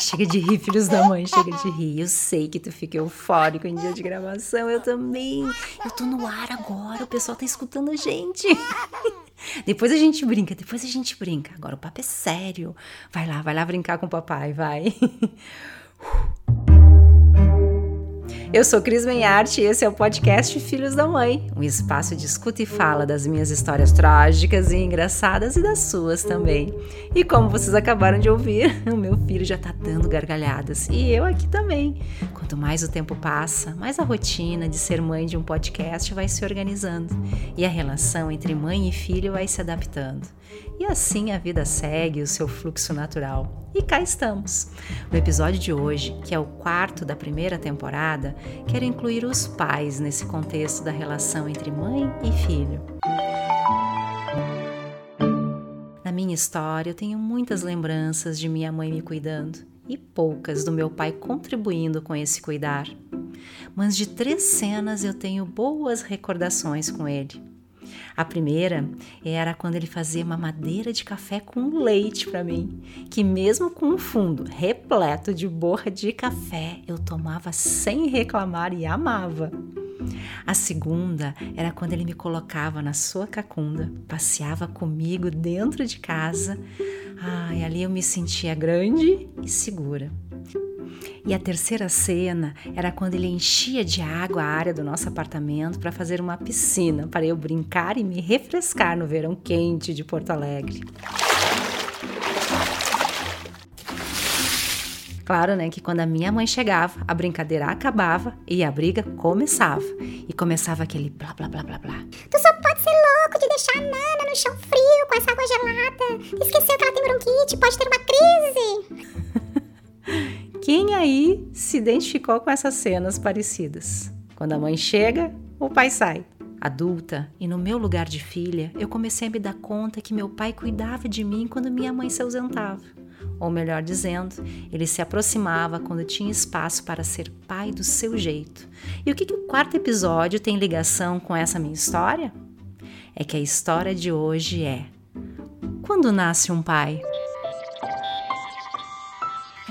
Chega de rir, filhos da mãe, chega de rir. Eu sei que tu fica eufórico em dia de gravação, eu também. Eu tô no ar agora, o pessoal tá escutando a gente. Depois a gente brinca, depois a gente brinca. Agora o papo é sério. Vai lá, vai lá brincar com o papai, vai. Eu sou Cris Menharte e esse é o podcast Filhos da Mãe, um espaço de escuta e fala das minhas histórias trágicas e engraçadas e das suas também. E como vocês acabaram de ouvir, o meu filho já tá dando gargalhadas e eu aqui também. Quanto mais o tempo passa, mais a rotina de ser mãe de um podcast vai se organizando e a relação entre mãe e filho vai se adaptando. E assim a vida segue o seu fluxo natural. E cá estamos. No episódio de hoje, que é o quarto da primeira temporada, quero incluir os pais nesse contexto da relação entre mãe e filho. Na minha história, eu tenho muitas lembranças de minha mãe me cuidando e poucas do meu pai contribuindo com esse cuidar. Mas de três cenas eu tenho boas recordações com ele. A primeira era quando ele fazia mamadeira de café com leite para mim, que mesmo com um fundo repleto de borra de café, eu tomava sem reclamar e amava. A segunda era quando ele me colocava na sua cacunda, passeava comigo dentro de casa. E ali eu me sentia grande e segura. E a terceira cena era quando ele enchia de água a área do nosso apartamento para fazer uma piscina para eu brincar e me refrescar no verão quente de Porto Alegre. Claro, né, que quando a minha mãe chegava, a brincadeira acabava e a briga começava. E começava aquele blá blá blá blá blá. Tu só pode ser louco de deixar a Nana no chão frio com essa água gelada. Esqueceu que ela tem bronquite, pode ter uma crise. Quem aí se identificou com essas cenas parecidas? Quando a mãe chega, o pai sai. Adulta e no meu lugar de filha, eu comecei a me dar conta que meu pai cuidava de mim quando minha mãe se ausentava. Ou melhor dizendo, ele se aproximava quando tinha espaço para ser pai do seu jeito. E o que, que o quarto episódio tem ligação com essa minha história? É que a história de hoje é: Quando nasce um pai?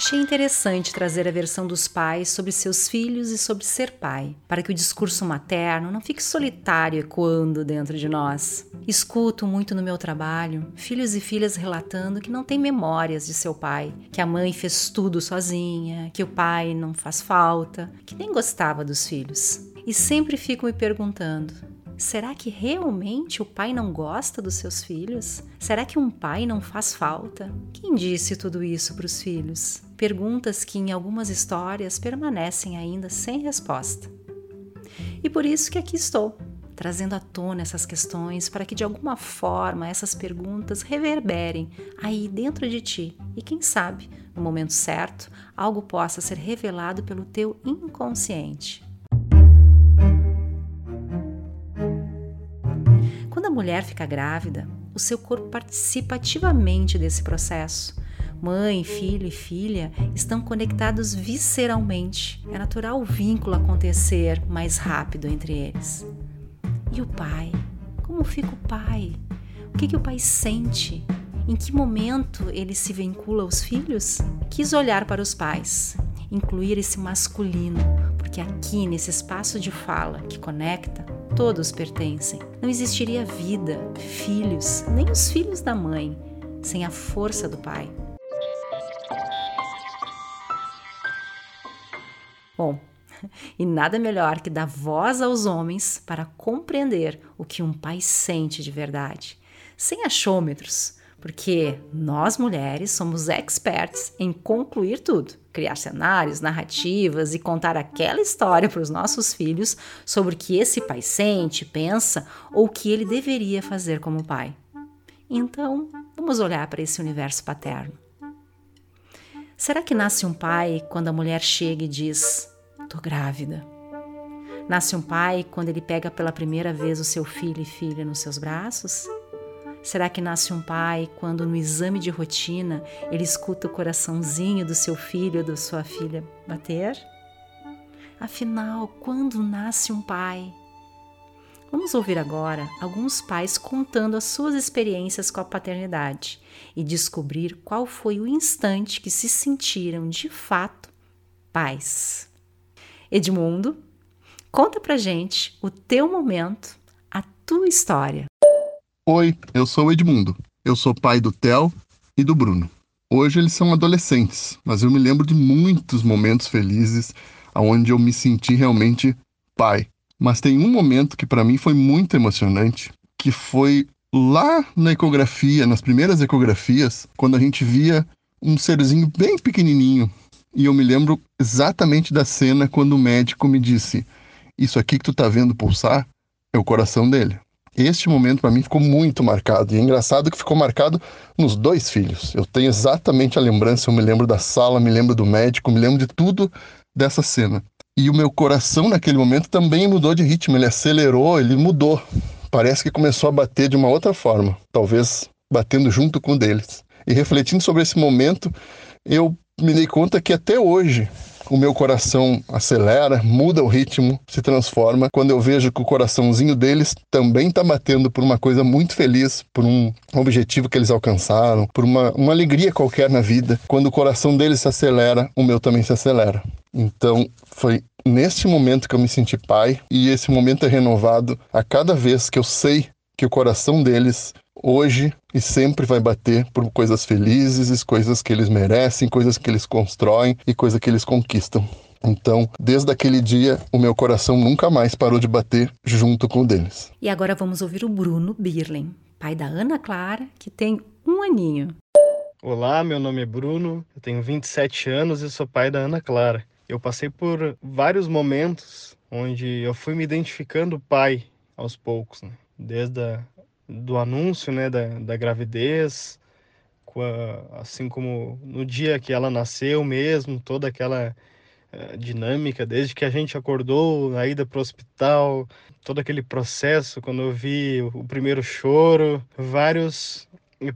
Achei interessante trazer a versão dos pais sobre seus filhos e sobre ser pai, para que o discurso materno não fique solitário ecoando dentro de nós. Escuto muito no meu trabalho filhos e filhas relatando que não têm memórias de seu pai, que a mãe fez tudo sozinha, que o pai não faz falta, que nem gostava dos filhos. E sempre fico me perguntando: Será que realmente o pai não gosta dos seus filhos? Será que um pai não faz falta? Quem disse tudo isso para os filhos? Perguntas que em algumas histórias permanecem ainda sem resposta. E por isso que aqui estou, trazendo à tona essas questões para que de alguma forma essas perguntas reverberem aí dentro de ti e quem sabe, no momento certo, algo possa ser revelado pelo teu inconsciente. Mulher fica grávida, o seu corpo participa ativamente desse processo. Mãe, filho e filha estão conectados visceralmente. É natural o vínculo acontecer mais rápido entre eles. E o pai? Como fica o pai? O que, que o pai sente? Em que momento ele se vincula aos filhos? Quis olhar para os pais, incluir esse masculino, porque aqui nesse espaço de fala que conecta, todos pertencem. Não existiria vida, filhos, nem os filhos da mãe, sem a força do pai. Bom, e nada melhor que dar voz aos homens para compreender o que um pai sente de verdade, sem achômetros, porque nós mulheres somos experts em concluir tudo, criar cenários, narrativas e contar aquela história para os nossos filhos sobre o que esse pai sente, pensa ou o que ele deveria fazer como pai. Então, vamos olhar para esse universo paterno. Será que nasce um pai quando a mulher chega e diz: "Tô grávida"? Nasce um pai quando ele pega pela primeira vez o seu filho e filha nos seus braços? Será que nasce um pai quando no exame de rotina ele escuta o coraçãozinho do seu filho ou da sua filha bater? Afinal, quando nasce um pai? Vamos ouvir agora alguns pais contando as suas experiências com a paternidade e descobrir qual foi o instante que se sentiram de fato pais. Edmundo, conta pra gente o teu momento, a tua história. Oi, eu sou o Edmundo. Eu sou pai do Theo e do Bruno. Hoje eles são adolescentes, mas eu me lembro de muitos momentos felizes onde eu me senti realmente pai. Mas tem um momento que para mim foi muito emocionante, que foi lá na ecografia, nas primeiras ecografias, quando a gente via um serzinho bem pequenininho. E eu me lembro exatamente da cena quando o médico me disse: Isso aqui que tu tá vendo pulsar é o coração dele. Este momento para mim ficou muito marcado. E é engraçado que ficou marcado nos dois filhos. Eu tenho exatamente a lembrança, eu me lembro da sala, me lembro do médico, me lembro de tudo dessa cena. E o meu coração naquele momento também mudou de ritmo, ele acelerou, ele mudou. Parece que começou a bater de uma outra forma, talvez batendo junto com o deles. E refletindo sobre esse momento, eu me dei conta que até hoje o meu coração acelera, muda o ritmo, se transforma. Quando eu vejo que o coraçãozinho deles também está batendo por uma coisa muito feliz, por um objetivo que eles alcançaram, por uma, uma alegria qualquer na vida. Quando o coração deles se acelera, o meu também se acelera. Então, foi neste momento que eu me senti pai, e esse momento é renovado a cada vez que eu sei que o coração deles hoje e sempre vai bater por coisas felizes, coisas que eles merecem, coisas que eles constroem e coisas que eles conquistam. Então, desde aquele dia, o meu coração nunca mais parou de bater junto com o deles. E agora vamos ouvir o Bruno Birlen, pai da Ana Clara, que tem um aninho. Olá, meu nome é Bruno, eu tenho 27 anos e sou pai da Ana Clara. Eu passei por vários momentos onde eu fui me identificando pai aos poucos, né? desde a, do anúncio né, da, da gravidez, assim como no dia que ela nasceu mesmo, toda aquela uh, dinâmica, desde que a gente acordou, a ida para o hospital, todo aquele processo, quando eu vi o primeiro choro, vários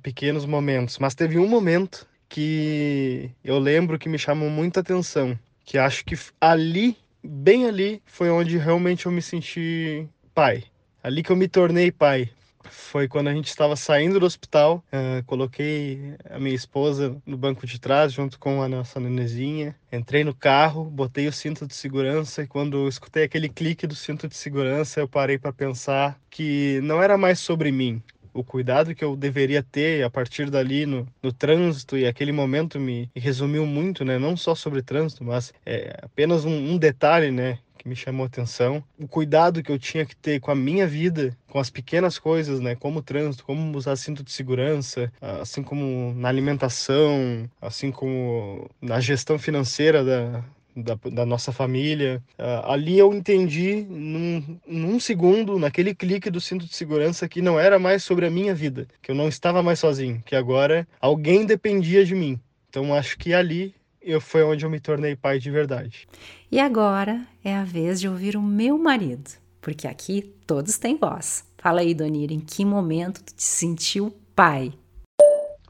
pequenos momentos. Mas teve um momento que eu lembro que me chamou muita atenção, que acho que ali, bem ali, foi onde realmente eu me senti pai. Ali que eu me tornei pai. Foi quando a gente estava saindo do hospital, uh, coloquei a minha esposa no banco de trás junto com a nossa nenezinha. Entrei no carro, botei o cinto de segurança e quando escutei aquele clique do cinto de segurança, eu parei para pensar que não era mais sobre mim, o cuidado que eu deveria ter a partir dali no, no trânsito e aquele momento me resumiu muito, né? Não só sobre trânsito, mas é apenas um, um detalhe, né? que me chamou atenção. O cuidado que eu tinha que ter com a minha vida, com as pequenas coisas, né? Como o trânsito, como usar cinto de segurança, assim como na alimentação, assim como na gestão financeira da, da, da, nossa família. Uh, ali eu entendi num, num, segundo, naquele clique do cinto de segurança, que não era mais sobre a minha vida, que eu não estava mais sozinho, que agora alguém dependia de mim. Então acho que ali eu, foi onde eu me tornei pai de verdade. E agora é a vez de ouvir o meu marido, porque aqui todos têm voz. Fala aí, Donírio, em que momento tu te sentiu pai?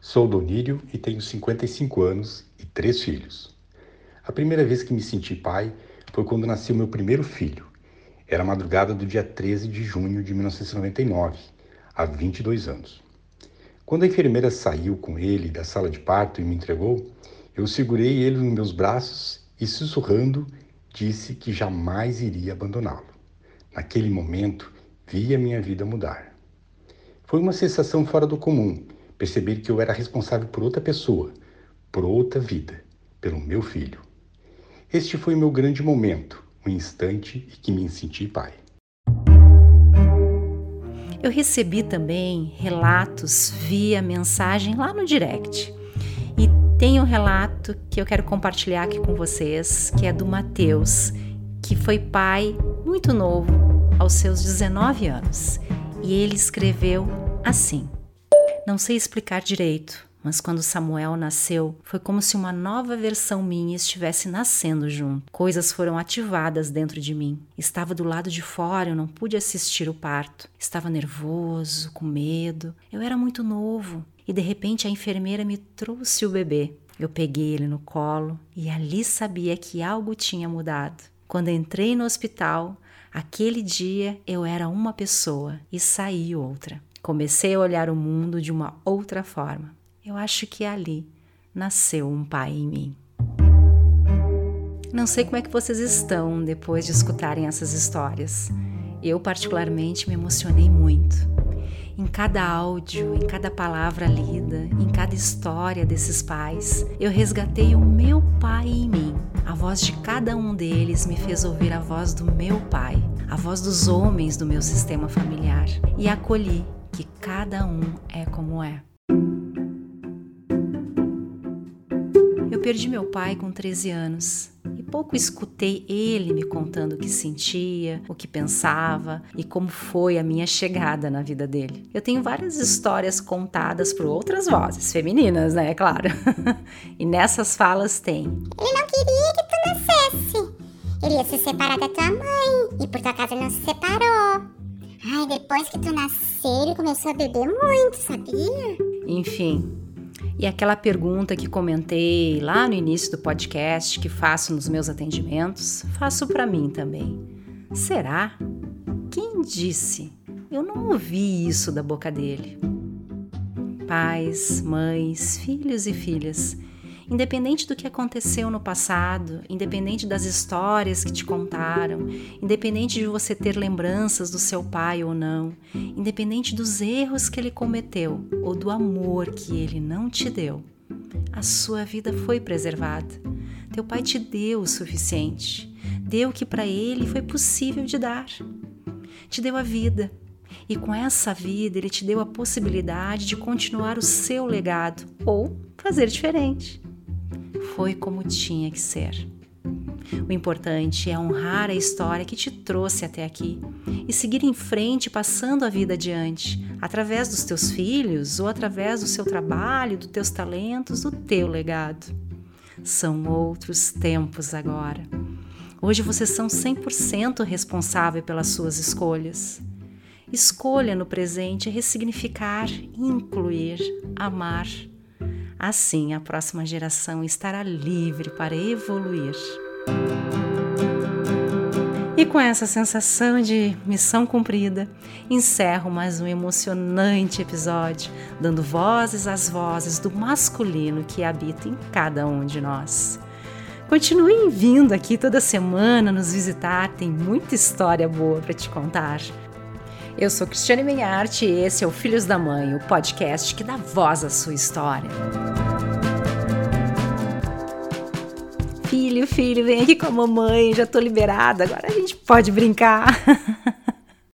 Sou Donírio e tenho 55 anos e três filhos. A primeira vez que me senti pai foi quando nasceu meu primeiro filho. Era a madrugada do dia 13 de junho de 1999, há 22 anos. Quando a enfermeira saiu com ele da sala de parto e me entregou, eu segurei ele nos meus braços e, sussurrando, disse que jamais iria abandoná-lo. Naquele momento, vi a minha vida mudar. Foi uma sensação fora do comum perceber que eu era responsável por outra pessoa, por outra vida, pelo meu filho. Este foi meu grande momento, um instante em que me senti pai. Eu recebi também relatos via mensagem lá no direct. E tem um relato que eu quero compartilhar aqui com vocês, que é do Mateus, que foi pai muito novo, aos seus 19 anos. E ele escreveu assim: Não sei explicar direito, mas quando Samuel nasceu, foi como se uma nova versão minha estivesse nascendo junto. Coisas foram ativadas dentro de mim. Estava do lado de fora, eu não pude assistir o parto. Estava nervoso, com medo. Eu era muito novo. E de repente a enfermeira me trouxe o bebê. Eu peguei ele no colo e ali sabia que algo tinha mudado. Quando entrei no hospital, Aquele dia eu era uma pessoa e saí outra. Comecei a olhar o mundo de uma outra forma. Eu acho que ali nasceu um pai em mim. Não sei como é que vocês estão depois de escutarem essas histórias. Eu, particularmente, me emocionei muito. Em cada áudio, em cada palavra lida, em cada história desses pais, eu resgatei o meu pai em mim. A voz de cada um deles me fez ouvir a voz do meu pai, a voz dos homens do meu sistema familiar, e acolhi que cada um é como é. Perdi meu pai com 13 anos pouco escutei ele me contando o que sentia, o que pensava e como foi a minha chegada na vida dele. Eu tenho várias histórias contadas por outras vozes, femininas, né? É claro. e nessas falas tem. Ele não queria que tu nascesse. Ele ia se separar da tua mãe e por tua casa não se separou. Ai, depois que tu nasceu, ele começou a beber muito, sabia? Enfim, e aquela pergunta que comentei lá no início do podcast, que faço nos meus atendimentos, faço para mim também. Será? Quem disse? Eu não ouvi isso da boca dele. Pais, mães, filhos e filhas, Independente do que aconteceu no passado, independente das histórias que te contaram, independente de você ter lembranças do seu pai ou não, independente dos erros que ele cometeu ou do amor que ele não te deu, a sua vida foi preservada. Teu pai te deu o suficiente, deu o que para ele foi possível de dar. Te deu a vida, e com essa vida ele te deu a possibilidade de continuar o seu legado ou fazer diferente foi como tinha que ser. O importante é honrar a história que te trouxe até aqui e seguir em frente, passando a vida adiante, através dos teus filhos ou através do seu trabalho, dos teus talentos, do teu legado. São outros tempos agora. Hoje vocês são 100% responsável pelas suas escolhas. Escolha no presente ressignificar, incluir, amar Assim, a próxima geração estará livre para evoluir. E com essa sensação de missão cumprida, encerro mais um emocionante episódio, dando vozes às vozes do masculino que habita em cada um de nós. Continuem vindo aqui toda semana nos visitar, tem muita história boa para te contar. Eu sou Cristiane Menharte e esse é o Filhos da Mãe, o podcast que dá voz à sua história. Filho, filho, vem aqui com a mamãe, já tô liberada, agora a gente pode brincar.